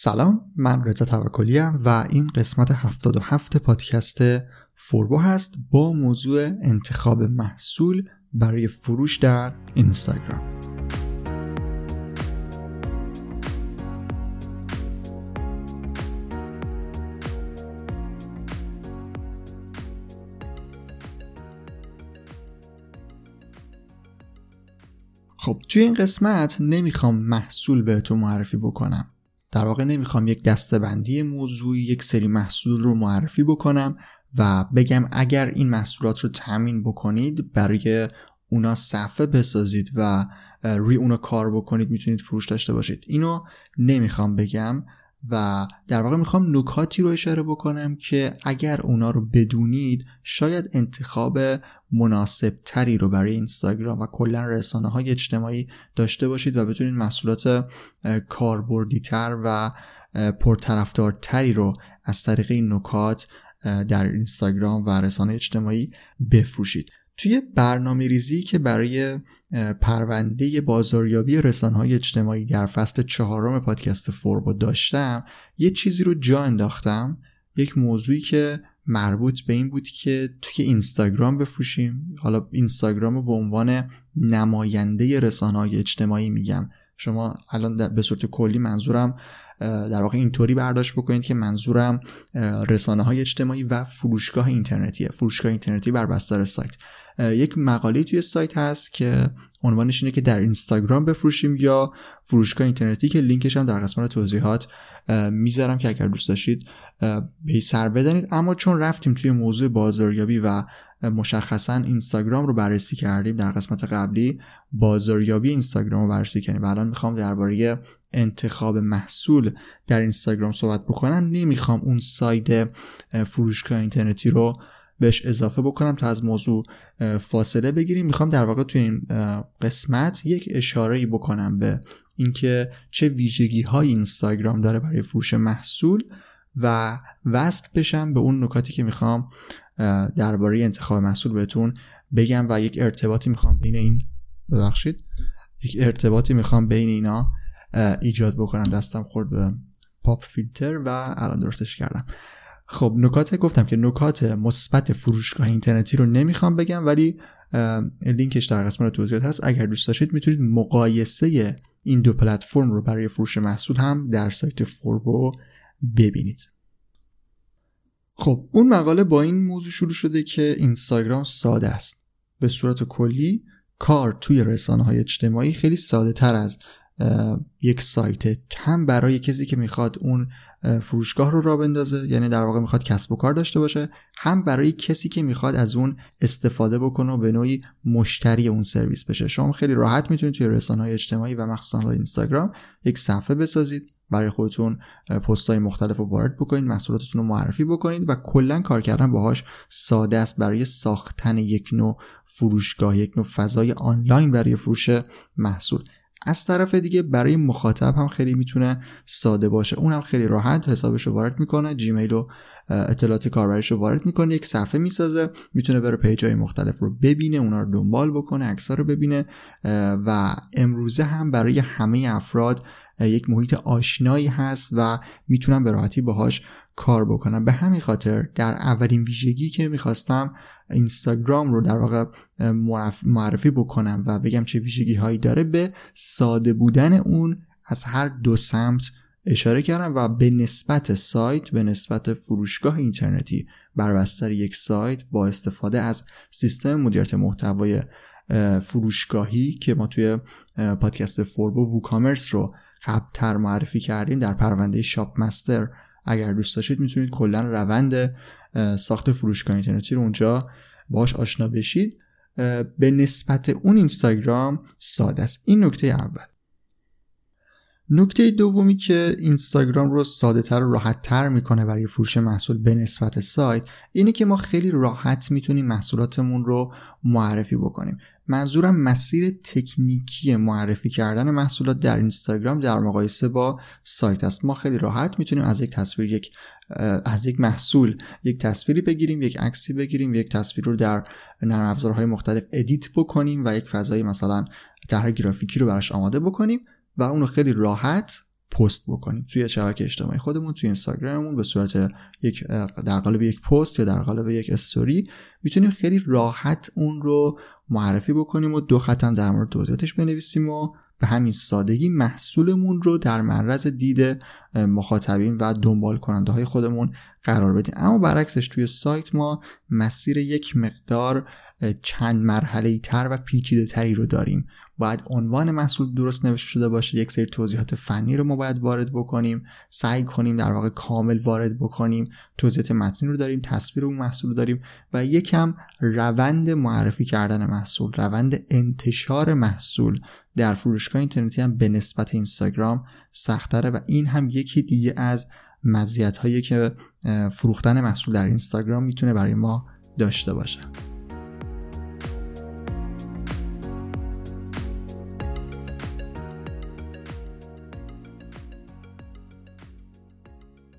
سلام من رضا توکلی و این قسمت 77 پادکست فوربو هست با موضوع انتخاب محصول برای فروش در اینستاگرام. خب توی این قسمت نمی‌خوام محصول بهتون معرفی بکنم. در واقع نمی‌خوام یک دستبندی موضوعی یک سری محصول رو معرفی بکنم و بگم اگر این محصولات رو تامین بکنید برای اونا صفحه بسازید و روی اونا کار بکنید می‌تونید فروش داشته باشید. اینو نمی‌خوام بگم. و در واقع می‌خوام نکاتی رو اشاره بکنم که اگر اونا رو بدونید شاید انتخاب مناسب تری رو برای اینستاگرام و کلا رسانه های اجتماعی داشته باشید و بتونید محصولات کاربردی تر و پرطرفدارتری رو از طریق این نکات در اینستاگرام و رسانه اجتماعی بفروشید. توی برنامه ریزی که برای پرونده بازاریابی های اجتماعی در فصل چهارم پادکست فوربو داشتم یه چیزی رو جا انداختم. یک موضوعی که مربوط به این بود که توی اینستاگرام بفروشیم. حالا اینستاگرام رو به عنوان نماینده رسانه های اجتماعی میگم. شما الان به صورت کلی منظورم در واقع اینطوری برداشت بکنید که منظورم رسانه های اجتماعی و فروشگاه اینترنتیه. فروشگاه اینترنتی بر بستر سایت. یک مقاله توی سایت هست که عنوانش اینه که در اینستاگرام بفروشیم یا فروشگاه اینترنتی که لینکش هم در قسمت توضیحات می‌ذارم که اگر دوست داشتید به سر بدنید. اما چون رفتیم توی موضوع بازاریابی و مشخصا اینستاگرام رو بررسی کردیم در قسمت قبلی. بازاریابی اینستاگرام رو بررسی کردیم. و الان می‌خوام درباره انتخاب محصول در اینستاگرام صحبت بکنم. نمی‌خوام اون ساید فروشگاه اینترنتی رو بهش اضافه بکنم تا از موضوع فاصله بگیریم. می‌خوام در واقع توی این قسمت یک اشاره بکنم به اینکه چه ویژگی های اینستاگرام داره برای فروش محصول و وصل بشم به اون نکاتی که می‌خوام درباره انتخاب محصول بهتون بگم و یک ارتباطی می‌خوام بین این ببخشید. یک ارتباطی می‌خوام بین اینا ایجاد بکنم. دستم خورد به پاپ فیلتر و الان درستش کردم. خب نکات گفتم که نکات مثبت فروشگاه اینترنتی رو نمی‌خوام بگم ولی لینکش در قسمت توضیحات هست. اگر دوست داشتید می‌تونید مقایسه این دو پلتفرم رو برای فروش محصول هم در سایت فوربو ببینید. خب اون مقاله با این موضوع شروع شده که اینستاگرام ساده است. به صورت کلی کار توی رسانه های اجتماعی خیلی ساده تر از یک سایت. هم برای کسی که می‌خواد اون فروشگاه رو را بندازه. یعنی در واقع می‌خواد کسب و کار داشته باشه. هم برای کسی که می‌خواد از اون استفاده بکنه و به نوعی مشتری اون سرویس بشه. شما خیلی راحت می‌تونید توی رسانه های اجتماعی و مخصوصا اینستاگرام یک صفحه بسازید. برای خودتون پست های مختلف رو وارد بکنید محصولاتتون رو معرفی بکنید و کلا کار کردن باهاش ساده است برای ساختن یک نوع فروشگاه یک نوع فضای آنلاین برای فروش محصول. از طرف دیگه برای مخاطب هم خیلی می‌تونه ساده باشه. اون هم خیلی راحت حسابش رو وارد می‌کنه جیمیل و اطلاعات کاربریش رو وارد می‌کنه یک صفحه می‌سازه می‌تونه بره پیج های مختلف رو ببینه اونا رو دنبال بکنه عکس رو ببینه و امروزه هم برای همه افراد یک محیط آشنایی هست و می‌تونن به راحتی باهاش کار بکنم. به همین خاطر در اولین ویژگی که می‌خواستم اینستاگرام رو در واقع معرفی بکنم و بگم چه ویژگی هایی داره به ساده بودن اون از هر دو سمت اشاره کردم و به نسبت سایت به نسبت فروشگاه اینترنتی بر بستر یک سایت با استفاده از سیستم مدیریت محتوای فروشگاهی که ما توی پادکست فوربو ووکامرس رو قبلتر معرفی کردیم در پرونده شاپ مستر اگر دوست داشتید می‌تونید کلا روند ساخت فروشگاه اینترنتی رو اونجا باش آشنا بشید. به نسبت اون اینستاگرام ساده است. این نکته اول. نکته دومی که اینستاگرام رو ساده تر و راحت تر می‌کنه برای فروش محصول به نسبت سایت اینه که ما خیلی راحت می‌تونیم محصولاتمون رو معرفی بکنیم. منظورم مسیر تکنیکی معرفی کردن محصولات در اینستاگرام در مقایسه با سایت است. ما خیلی راحت می‌تونیم از یک تصویر یک از یک محصول یک تصویری بگیریم یک عکسی بگیریم یک تصویر رو در نرم افزارهای مختلف ادیت بکنیم و یک فضای مثلا طرح گرافیکی رو براش آماده بکنیم و اونو خیلی راحت پست بکنیم توی شبکه اجتماعی خودمون توی اینستاگراممون به صورت یک در قالب یک پست یا در قالب یک استوری می‌تونیم خیلی راحت اون رو معرفی بکنیم و دو ختم در مورد توضیحاتش بنویسیم و به همین سادگی محصولمون رو در معرض دید مخاطبین و دنبال کننده های خودمون قرار بدیم. اما برعکسش توی سایت ما مسیر یک مقدار چند مرحله تر و پیچیده تری رو داریم. باید عنوان محصول درست نوشته شده باشه یک سری توضیحات فنی رو ما باید وارد بکنیم سعی کنیم در واقع کامل وارد بکنیم توضیحات متنی رو داریم تصویر اون محصول رو داریم و یکم روند معرفی کردن محصول روند انتشار محصول در فروشگاه اینترنتی هم به نسبت اینستاگرام سختره و این هم یکی دیگه از مزیت هایی که فروختن محصول در اینستاگرام می‌تونه برای ما داشته باشه.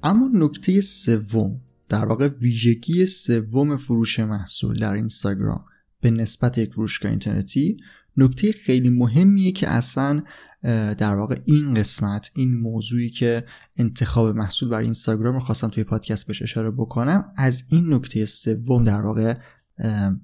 اما نکته سوم در واقع ویژگی سوم فروش محصول در اینستاگرام به نسبت یک فروشگاه اینترنتی نکته خیلی مهمیه که اصلا در واقع این قسمت این موضوعی که انتخاب محصول برای اینستاگرام رو خواستم توی پادکست بهش اشاره بکنم از این نکته سوم در واقع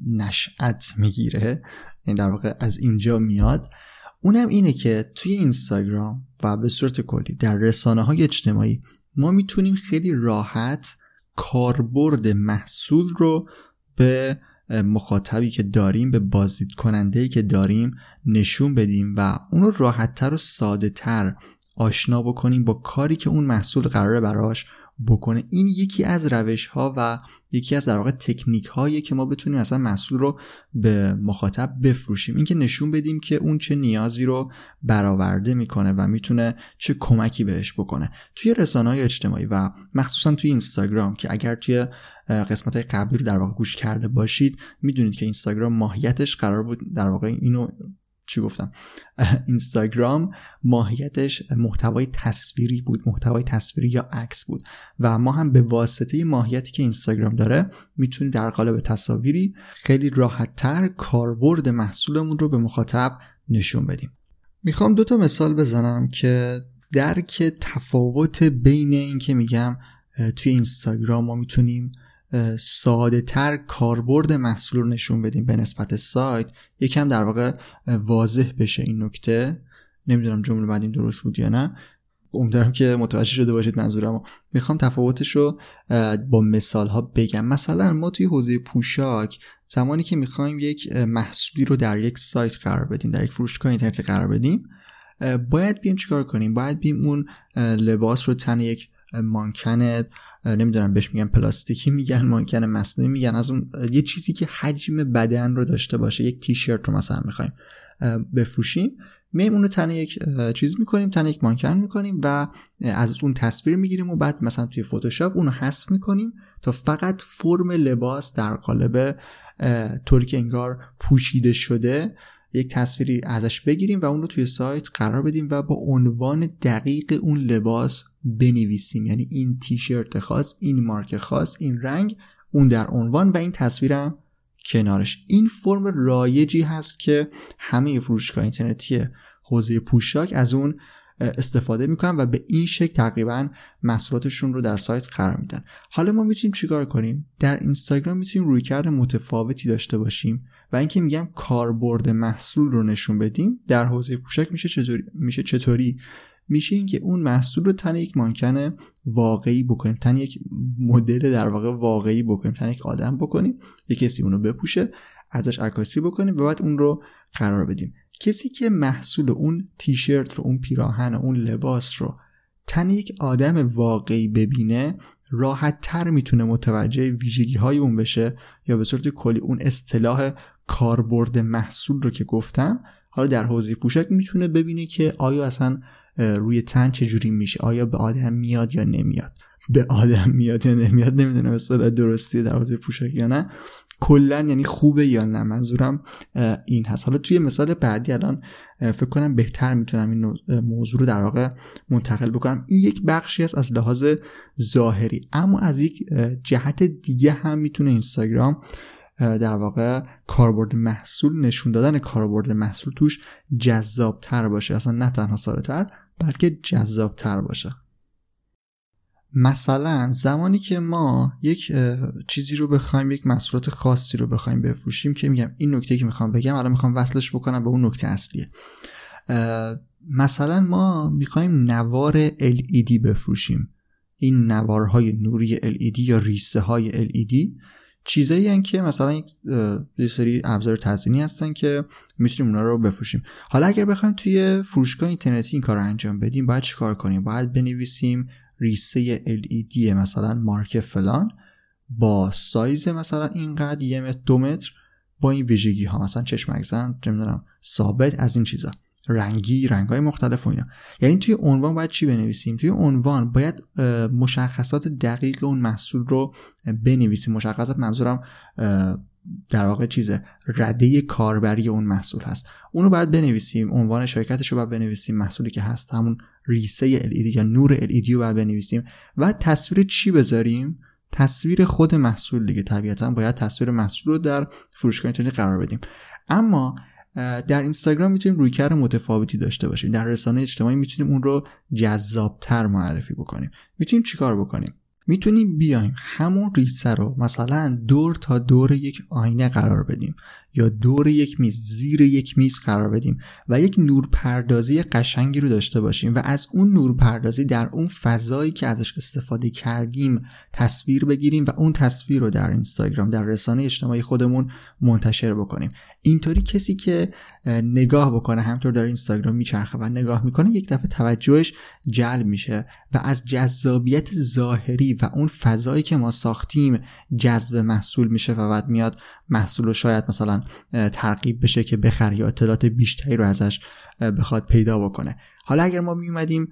نشأت می‌گیره. یعنی در واقع از اینجا میاد. اونم اینه که توی اینستاگرام و به صورت کلی در رسانه های اجتماعی ما می‌تونیم خیلی راحت کاربرد محصول رو به مخاطبی که داریم به بازدید کننده که داریم نشون بدیم و اون رو راحتتر و ساده تر آشنا بکنیم با کاری که اون محصول قراره براش بکنه. این یکی از روش ها و یکی از در واقع تکنیک هایی که ما بتونیم اصلا محصول رو به مخاطب بفروشیم. اینکه نشون بدیم که اون چه نیازی رو برآورده می‌کنه و می‌تونه چه کمکی بهش بکنه. توی رسانه های اجتماعی و مخصوصا توی اینستاگرام که اگر توی قسمت های قبلی رو در واقع گوش کرده باشید می‌دونید که اینستاگرام ماهیتش قرار بود در واقع اینو چی گفتم؟ اینستاگرام ماهیتش محتوای تصویری بود محتوای تصویری یا عکس بود. و ما هم به واسطه ماهیتی که اینستاگرام داره می‌تونیم در قالب تصاویری خیلی راحتتر کاربرد محصولمون رو به مخاطب نشون بدیم. می‌خوام دو تا مثال بزنم که درک تفاوت بین این که میگم توی اینستاگرام ما می‌تونیم ساده تر کاربرد محصول رو نشون بدیم به نسبت سایت یکم در واقع واضح بشه این نکته. نمی‌دونم جمله بعدیم درست بود یا نه. امیدوارم که متوجه شده باشید منظورم می‌خوام تفاوتش رو با مثال ها بگم. مثلا ما توی حوزه پوشاک زمانی که می‌خوایم یک محصولی رو در یک سایت قرار بدیم در یک فروشگاه اینترنتی قرار بدیم باید بیم چیکار کنیم؟ باید بیم اون لباس رو تن یک مانکن نمی‌دونم بهش میگن پلاستیکی میگن مانکن مصنوعی میگن. از اون یه چیزی که حجم بدن رو داشته باشه یک تیشرت رو مثلا می‌خوایم بفروشیم. میم اون رو تن یک چیز می‌کنیم تن یک مانکن می‌کنیم و از اون تصویر می‌گیریم و بعد مثلا توی فتوشاپ اون رو حذف می‌کنیم تا فقط فرم لباس در قالب طوری که انگار پوشیده شده یک تصویری ازش بگیریم و اون رو توی سایت قرار بدیم و با عنوان دقیق اون لباس بنویسیم. یعنی این تیشرت خاص این مارک خاص این رنگ اون در عنوان و این تصویرم کنارش. این فرم رایجی هست که همه فروشگاه اینترنتی حوزه پوشاک از اون استفاده می‌کنن و به این شکل تقریبا محصولاتشون رو در سایت قرار میدن. حالا ما می‌تونیم چیکار کنیم؟ در اینستاگرام می‌تونیم رویکرد متفاوتی داشته باشیم و اینکه میگم کاربرد محصول رو نشون بدیم در حوزه پوشک میشه چطوری میشه چطوری؟ میشه اینکه اون محصول رو تن یک مانکن واقعی بکنیم تن یک مدل در واقع واقعی بکنیم تن یک آدم بکنیم یک کسی اونو بپوشه ازش عکاسی بکنیم و بعد اون رو قرار بدیم. کسی که محصول اون تیشرت رو اون پیراهن اون لباس رو تن یک آدم واقعی ببینه راحت تر می‌تونه متوجه ویژگی های اون بشه یا به صورت کلی اون اصطلاح کاربرد محصول رو که گفتم حالا در حوزه پوشک می‌تونه ببینه که آیا اصلا روی تن چجوری میشه آیا به آدم میاد یا نمیاد. به آدم میاد یا نمیاد نمی‌دونم اصطلاح درستی در حوزه پوشک یا نه. کلا یعنی خوبه یا نه منظورم این هست. حالا توی مثال بعدی الان فکر کنم بهتر می‌تونم این موضوع رو در واقع منتقل بکنم. این یک بخشی است از لحاظ ظاهری. اما از یک جهت دیگه هم می‌تونه اینستاگرام در واقع کاربرد محصول نشون دادن کاربرد محصول توش جذاب تر باشه. اصلا نه تنها ساده تر بلکه جذابتر باشه. مثلا زمانی که ما یک چیزی رو بخوایم یک محصولات خاصی رو بخوایم بفروشیم که میگم این نکته که می‌خوام بگم الان می‌خوام وصلش بکنم به اون نکته اصلیه. مثلا ما می‌خوایم نوار LED بفروشیم. این نوارهای نوری LED یا ریسه های LED چیزایی هن که مثلا یک سری ابزار تزینی هستن که می‌تونیم اونا رو بفروشیم. حالا اگر بخوایم توی فروشگاه اینترنتی این کار رو انجام بدیم باید چیکار کنیم؟ باید بنویسیم. ریسه LED مثلا مارک فلان با سایز مثلا اینقدر یه متر دو متر با این ویژگی ها مثلا چشمک زن نمی‌دونم ثابت از این چیزا. رنگی رنگ های مختلف و اینا. یعنی توی عنوان باید چی بنویسیم؟ توی عنوان باید مشخصات دقیق اون محصول رو بنویسیم. مشخصات منظورم در واقع چیزه رده کاربری اون محصول هست. اونو باید بنویسیم عنوان شرکتش رو باید بنویسیم محصولی که هست همون ریسه LED یا نور LED رو باید بنویسیم و تصویر چی بذاریم؟ تصویر خود محصول دیگه. طبیعتا باید تصویر محصول رو در فروشگاه اینترنتی قرار بدیم. اما در اینستاگرام می‌تونیم رویکرد متفاوتی داشته باشیم. در رسانه اجتماعی می‌تونیم اون رو جذابتر معرفی بکنیم. می‌تونیم چیکار بکنیم؟ می‌تونیم بیایم همون ریسه رو مثلا دور تا دور یک آینه قرار بدیم. یا دور یک میز زیر یک میز قرار بدیم و یک نورپردازی قشنگی رو داشته باشیم و از اون نورپردازی در اون فضایی که ازش استفاده کردیم تصویر بگیریم و اون تصویر رو در اینستاگرام در رسانه اجتماعی خودمون منتشر بکنیم. اینطوری کسی که نگاه بکنه همطور در اینستاگرام میچرخه و نگاه می‌کنه یک دفعه توجهش جلب میشه و از جذابیت ظاهری و اون فضایی که ما ساختیم جذب محصول میشه و بعد میاد محصول رو شاید مثلا ترغیب بشه که بخره یا اطلاعات بیشتری رو ازش بخواد پیدا بکنه. حالا اگر ما میومدیم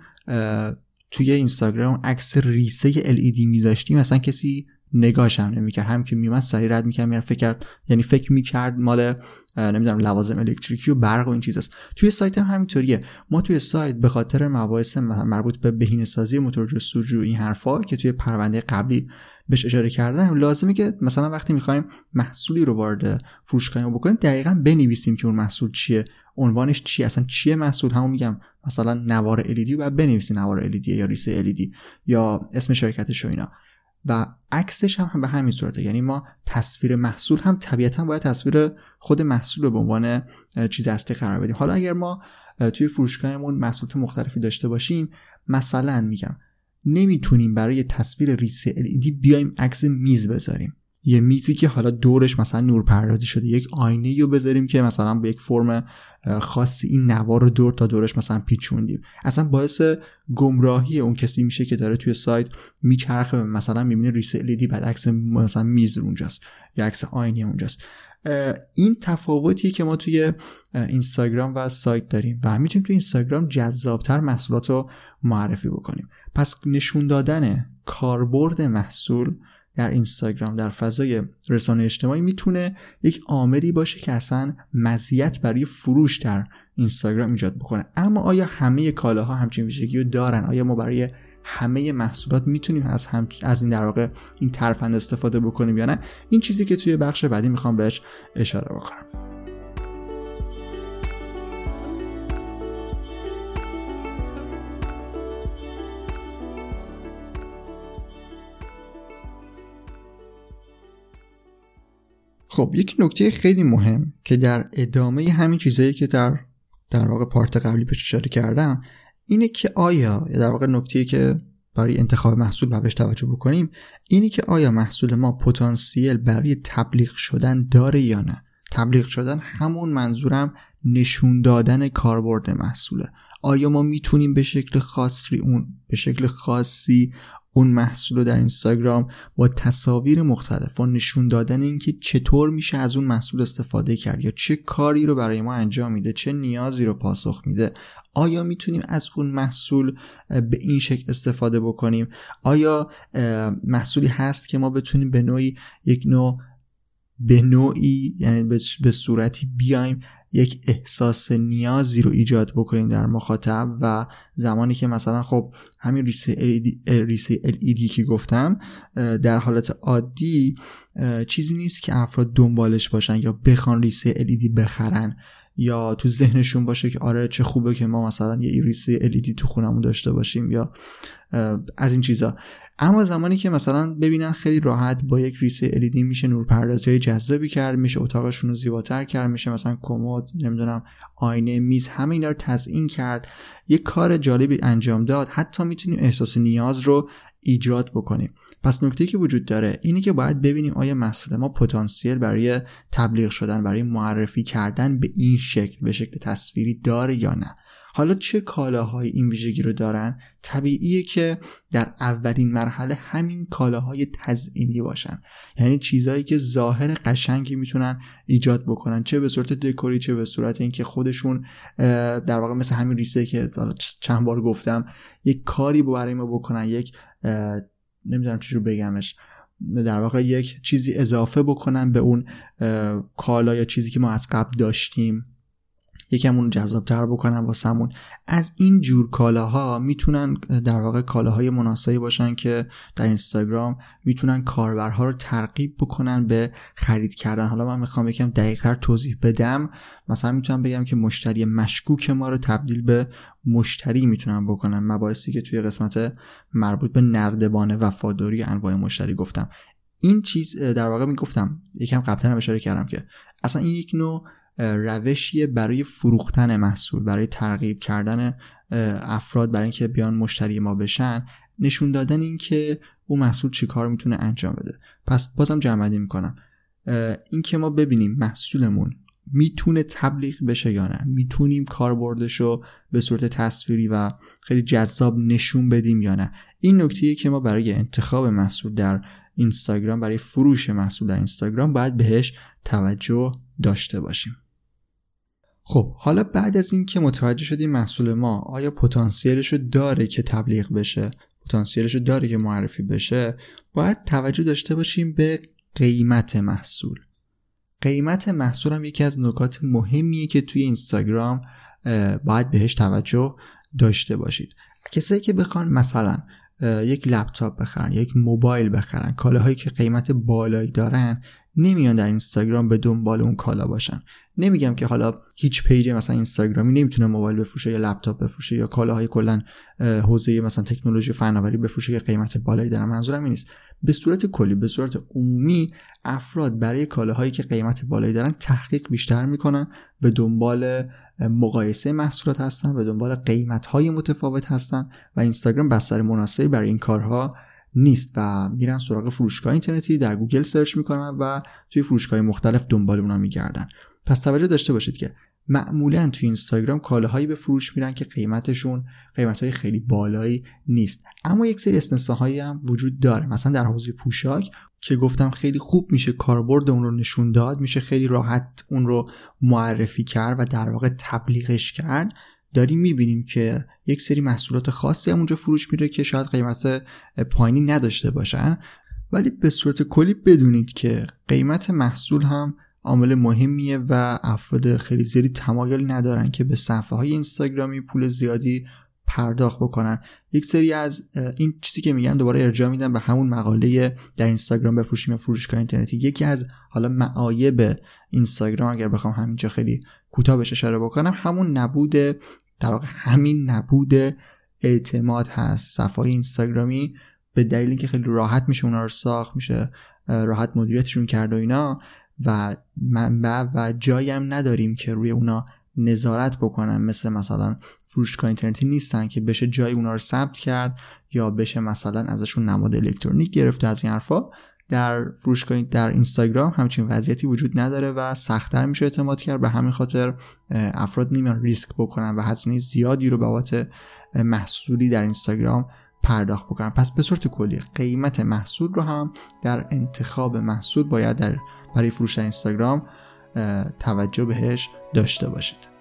توی اینستاگرام عکس ریسه LED میذاشتیم مثلا کسی نگاهش هم نمی‌کرد. هم که میومد سریع رد می‌کرد می‌رفت فکر یعنی فکر می‌کرد مال نمی‌دونم لوازم الکتریکی و برق و این چیزاست. توی سایت هم همینطوریه. ما توی سایت به خاطر مباحث مربوط به بهینه سازی موتور جستجو این حرفا که توی پرونده قبلی بهش اشاره کردم لازمه که مثلا وقتی می‌خوایم محصولی رو وارد فروشگاه بکنیم دقیقا بنویسیم که اون محصول چیه. عنوانش چیه اصلا چیه محصول؟ همون میگم مثلا نوار LED و بنویسیم نوار LED یا ریسه LED یا اسم شرکتش و اینا. و عکسش هم به همین صورته. یعنی ما تصویر محصول هم طبیعتا باید تصویر خود محصول رو به عنوان چیز اصلی قرار بدیم. حالا اگر ما توی فروشگاهمون محصولات مختلفی داشته باشیم مثلا میگم نمی‌تونیم برای تصویر ریسه LED بیایم عکس میز بذاریم. یه میزی که حالا دورش مثلا نور پردازی شده. یک آینه رو بذاریم که مثلا به یک فرم خاصی این نوار رو دور تا دورش مثلا پیچوندیم. اصلا باعث گمراهی اون کسی میشه که داره توی سایت میچرخه مثلا می‌بینه ریسه LED بعد عکس مثلا میز اونجاست. یا عکس آینه اونجاست. این تفاوتی که ما توی اینستاگرام و سایت داریم و می‌تونیم توی اینستاگرام جذابتر محصولات رو معرفی بکنیم. پس نشون دادن کاربرد محصول در اینستاگرام در فضای رسانه اجتماعی می‌تونه یک عاملی باشه که اصلا مزیت برای فروش در اینستاگرام ایجاد بکنه. اما آیا همه کالاها همچین ویژگی رو دارن؟ آیا ما برای همه محصولات می‌تونیم از هم از این در واقع این ترفند استفاده بکنیم یا نه؟ این چیزی که توی بخش بعدی می‌خوام بهش اشاره بکنم. خب یک نکته خیلی مهم که در ادامه همین چیزهایی که در در واقع پارت قبلی بهش اشاره کردم اینه که آیا در واقع نکته که برای انتخاب محصول بهش توجه بکنیم اینی که آیا محصول ما پتانسیل برای تبلیغ شدن داره یا نه؟ تبلیغ شدن همون منظورم نشون دادن کاربرد محصوله. آیا ما می‌تونیم به شکل خاصی اون به شکل خاصی اون محصول رو در اینستاگرام با تصاویر مختلف و نشون دادن اینکه چطور میشه از اون محصول استفاده کرد یا چه کاری رو برای ما انجام میده چه نیازی رو پاسخ میده؟ آیا می‌تونیم از اون محصول به این شکل استفاده بکنیم؟ آیا محصولی هست که ما بتونیم به نوعی یک نوع به نوعی یعنی به صورتی بیایم یک احساس نیازی رو ایجاد بکنیم در مخاطب و زمانی که مثلا خب همین ریسه LED, ریسه LED که گفتم در حالت عادی چیزی نیست که افراد دنبالش باشن یا بخوان ریسه LED بخرن یا تو ذهنشون باشه که آره چه خوبه که ما مثلا یه ایریسی LED تو خونمون داشته باشیم یا از این چیزا. اما زمانی که مثلا ببینن خیلی راحت با یک ریسه LED میشه نورپردازی های جذابی کرد میشه اتاقشون رو زیباتر کرد میشه مثلا کمد نمی‌دونم آینه میز همه اینا رو تزیین کرد یک کار جالبی انجام داد. حتی می‌تونیم احساس نیاز رو ایجاد بکنیم. پس نکته که وجود داره اینه که باید ببینیم آیا محصول ما پتانسیل برای تبلیغ شدن برای معرفی کردن به این شکل به شکل تصویری داره یا نه. حالا چه کالاهای این ویژگی رو دارن؟ طبیعیه که در اولین مرحله همین کالاهای تزئینی باشن. یعنی چیزهایی که ظاهر قشنگی می‌تونن ایجاد بکنن. چه به صورت دکوری چه به صورت اینکه خودشون در واقع مثل همین ریسه که چند بار گفتم یک کاری برای ما بکنن یک نمی‌دونم رو بگمش در واقع یک چیزی اضافه بکنن به اون کالا یا چیزی که ما از قبل داشتیم. یکم اون جذابتر بکنن واسمون. از این جور کالاها می‌تونن در واقع کالاهای مناسبی باشن که در اینستاگرام می‌تونن کاربرها رو ترغیب بکنن به خرید کردن. حالا من می‌خوام یکم دقیقتر توضیح بدم. مثلا می‌تونم بگم که مشتری مشکوک ما رو تبدیل به مشتری می‌تونن بکنن. مباحثی که توی قسمت مربوط به نردبان وفاداری انواع مشتری گفتم. این چیز در واقع می‌گفتم یکم قبلا اشاره کردم که اصلا این یک نوع روشیه برای فروختن محصول برای ترغیب کردن افراد برای اینکه بیان مشتری ما بشن نشون دادن این که اون محصول چی کار می‌تونه انجام بده. پس بازم جمع می‌کنم. این که ما ببینیم محصولمون می‌تونه تبلیغ بشه یا نه. می‌تونیم کاربردش رو به صورت تصویری و خیلی جذاب نشون بدیم یا نه. این نکته که ما برای انتخاب محصول در اینستاگرام برای فروش محصول در اینستاگرام باید بهش توجه داشته باشیم. خب حالا بعد از اینکه متوجه شدیم محصول ما آیا پتانسیلش رو داره که تبلیغ بشه پتانسیلش رو داره که معرفی بشه باید توجه داشته باشیم به قیمت محصول. قیمت محصول هم یکی از نکات مهمیه که توی اینستاگرام باید بهش توجه داشته باشید. کسایی که بخوان مثلا یک لپتاپ بخرن یک موبایل بخرن کالاهایی که قیمت بالایی دارن نمیان در اینستاگرام به دنبال اون کالا باشن. نمیگم که حالا هیچ page مثلا اینستاگرامی نمی‌تونه موبایل بفروشه یا لپتاپ بفروشه یا کالاهای کلا حوزه مثلا تکنولوژی فناوری بفروشه که قیمت بالایی دارن منظورم این نیست. به صورت کلی به صورت عمومی افراد برای کالاهایی که قیمت بالایی دارن تحقیق بیشتر می‌کنن به دنبال مقایسه محصولات هستن به دنبال قیمت های متفاوت هستن و اینستاگرام بستر مناسبی برای این کارها نیست و میرن سراغ فروشگاه اینترنتی در گوگل search می‌کنن و توی فروشگاه مختلف دنبال اونا میگردن. پس توجه داشته باشید که معمولا توی اینستاگرام کالاهایی به فروش میرن که قیمتشون قیمت های خیلی بالایی نیست. اما یک سری استثناهایی هم وجود داره. مثلا در حوزه پوشاک که گفتم خیلی خوب میشه کاربرد اون رو نشون داد میشه خیلی راحت اون رو معرفی کرد و در واقع تبلیغش کرد. داریم می‌بینیم که یک سری محصولات خاصی هم اونجا فروش میره که شاید قیمت پایینی نداشته باشن. ولی به صورت کلی بدونید که قیمت محصول هم عامل مهمیه و افراد خیلی زیادی تمایل ندارن که به صفحه های اینستاگرامی پول زیادی پرداخت بکنن. یک سری از این چیزی که میگن دوباره ارجاع میدن به همون مقاله در اینستاگرام بفروشیم فروشگاه اینترنتی. یکی از حالا معایب اینستاگرام اگر بخوام همینجا خیلی کوتاه بهش اشاره بکنم همون نبود در واقع همین نبود اعتماد هست. صفحه اینستاگرامی به دلیل اینکه خیلی راحت میشه اونا رو ساخت میشه راحت مدیریتشون کرد و اینا و منبع و جایی هم نداریم که روی اونا نظارت بکنن. مثل مثلا فروشگاه اینترنتی نیستن که بشه جای اونا رو ثبت کرد یا بشه مثلا ازشون نماد الکترونیک گرفته. از این حرفا در فروشگاه در اینستاگرام همچین وضعیتی وجود نداره و سختتر میشه اعتماد کرد. به همین خاطر افراد نمیان ریسک بکنن و هزینه زیادی رو بابت محصولی در اینستاگرام پرداخت بکنن پس به صورت کلی قیمت محصول رو هم در انتخاب محصول باید در برای فروش در اینستاگرام توجه بهش داشته باشید.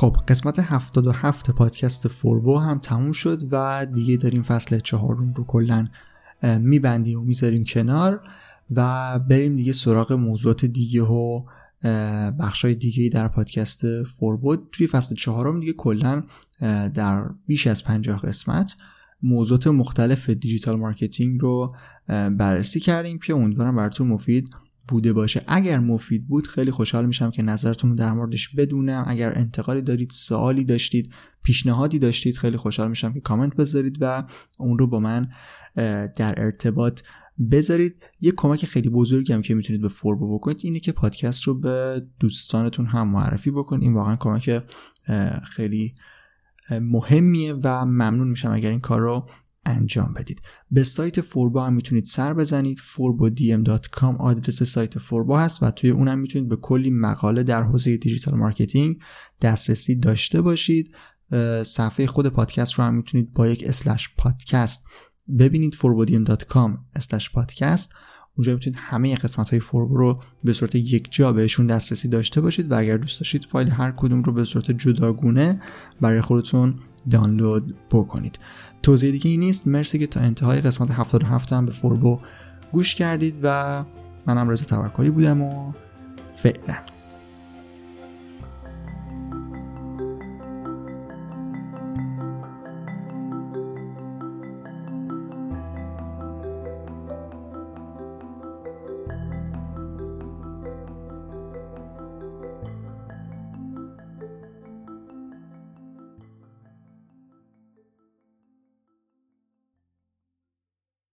خب قسمت 77 پادکست فوربو هم تموم شد و دیگه داریم فصل چهارم رو کلا میبندیم و می‌ذاریم کنار و بریم دیگه سراغ موضوعات دیگه و بخشای دیگه در پادکست فوربو توی فصل چهارم دیگه کلا در بیش از پنجاه قسمت موضوعات مختلف digital marketing رو بررسی کردیم که امیدوارم براتون مفید بوده باشه. اگر مفید بود خیلی خوشحال میشم که نظرتون در موردش بدونم. اگر انتقادی دارید سوالی داشتید پیشنهادی داشتید خیلی خوشحال میشم که کامنت بذارید و اون رو با من در ارتباط بذارید. یه کمک خیلی بزرگی هم که می‌تونید به فوربو بکنید اینه که پادکست رو به دوستانتون هم معرفی بکنید. این واقعا کمک خیلی مهمیه و ممنون میشم اگر این کار رو انجام بدید. به سایت فوربو هم می‌تونید سر بزنید. forbodm.com آدرس سایت فوربو هست و توی اونم می‌تونید به کلی مقاله در حوزه digital marketing دسترسی داشته باشید. صفحه خود پادکست رو هم می‌تونید با یک slash پادکست ببینید. forbodm.com slash پادکست. اونجا می‌تونید همه قسمت های فوربو رو به صورت یک جا بهشون دسترسی داشته باشید و اگر دوست داشتید فایل هر کدوم رو به صورت جداگونه برای خودتون دانلود بکنید. توضیح دیگه‌ای نیست. مرسی که تا انتهای قسمت 77 هم به فوربو گوش کردید و منم رضا توکلی بودم و فعلا.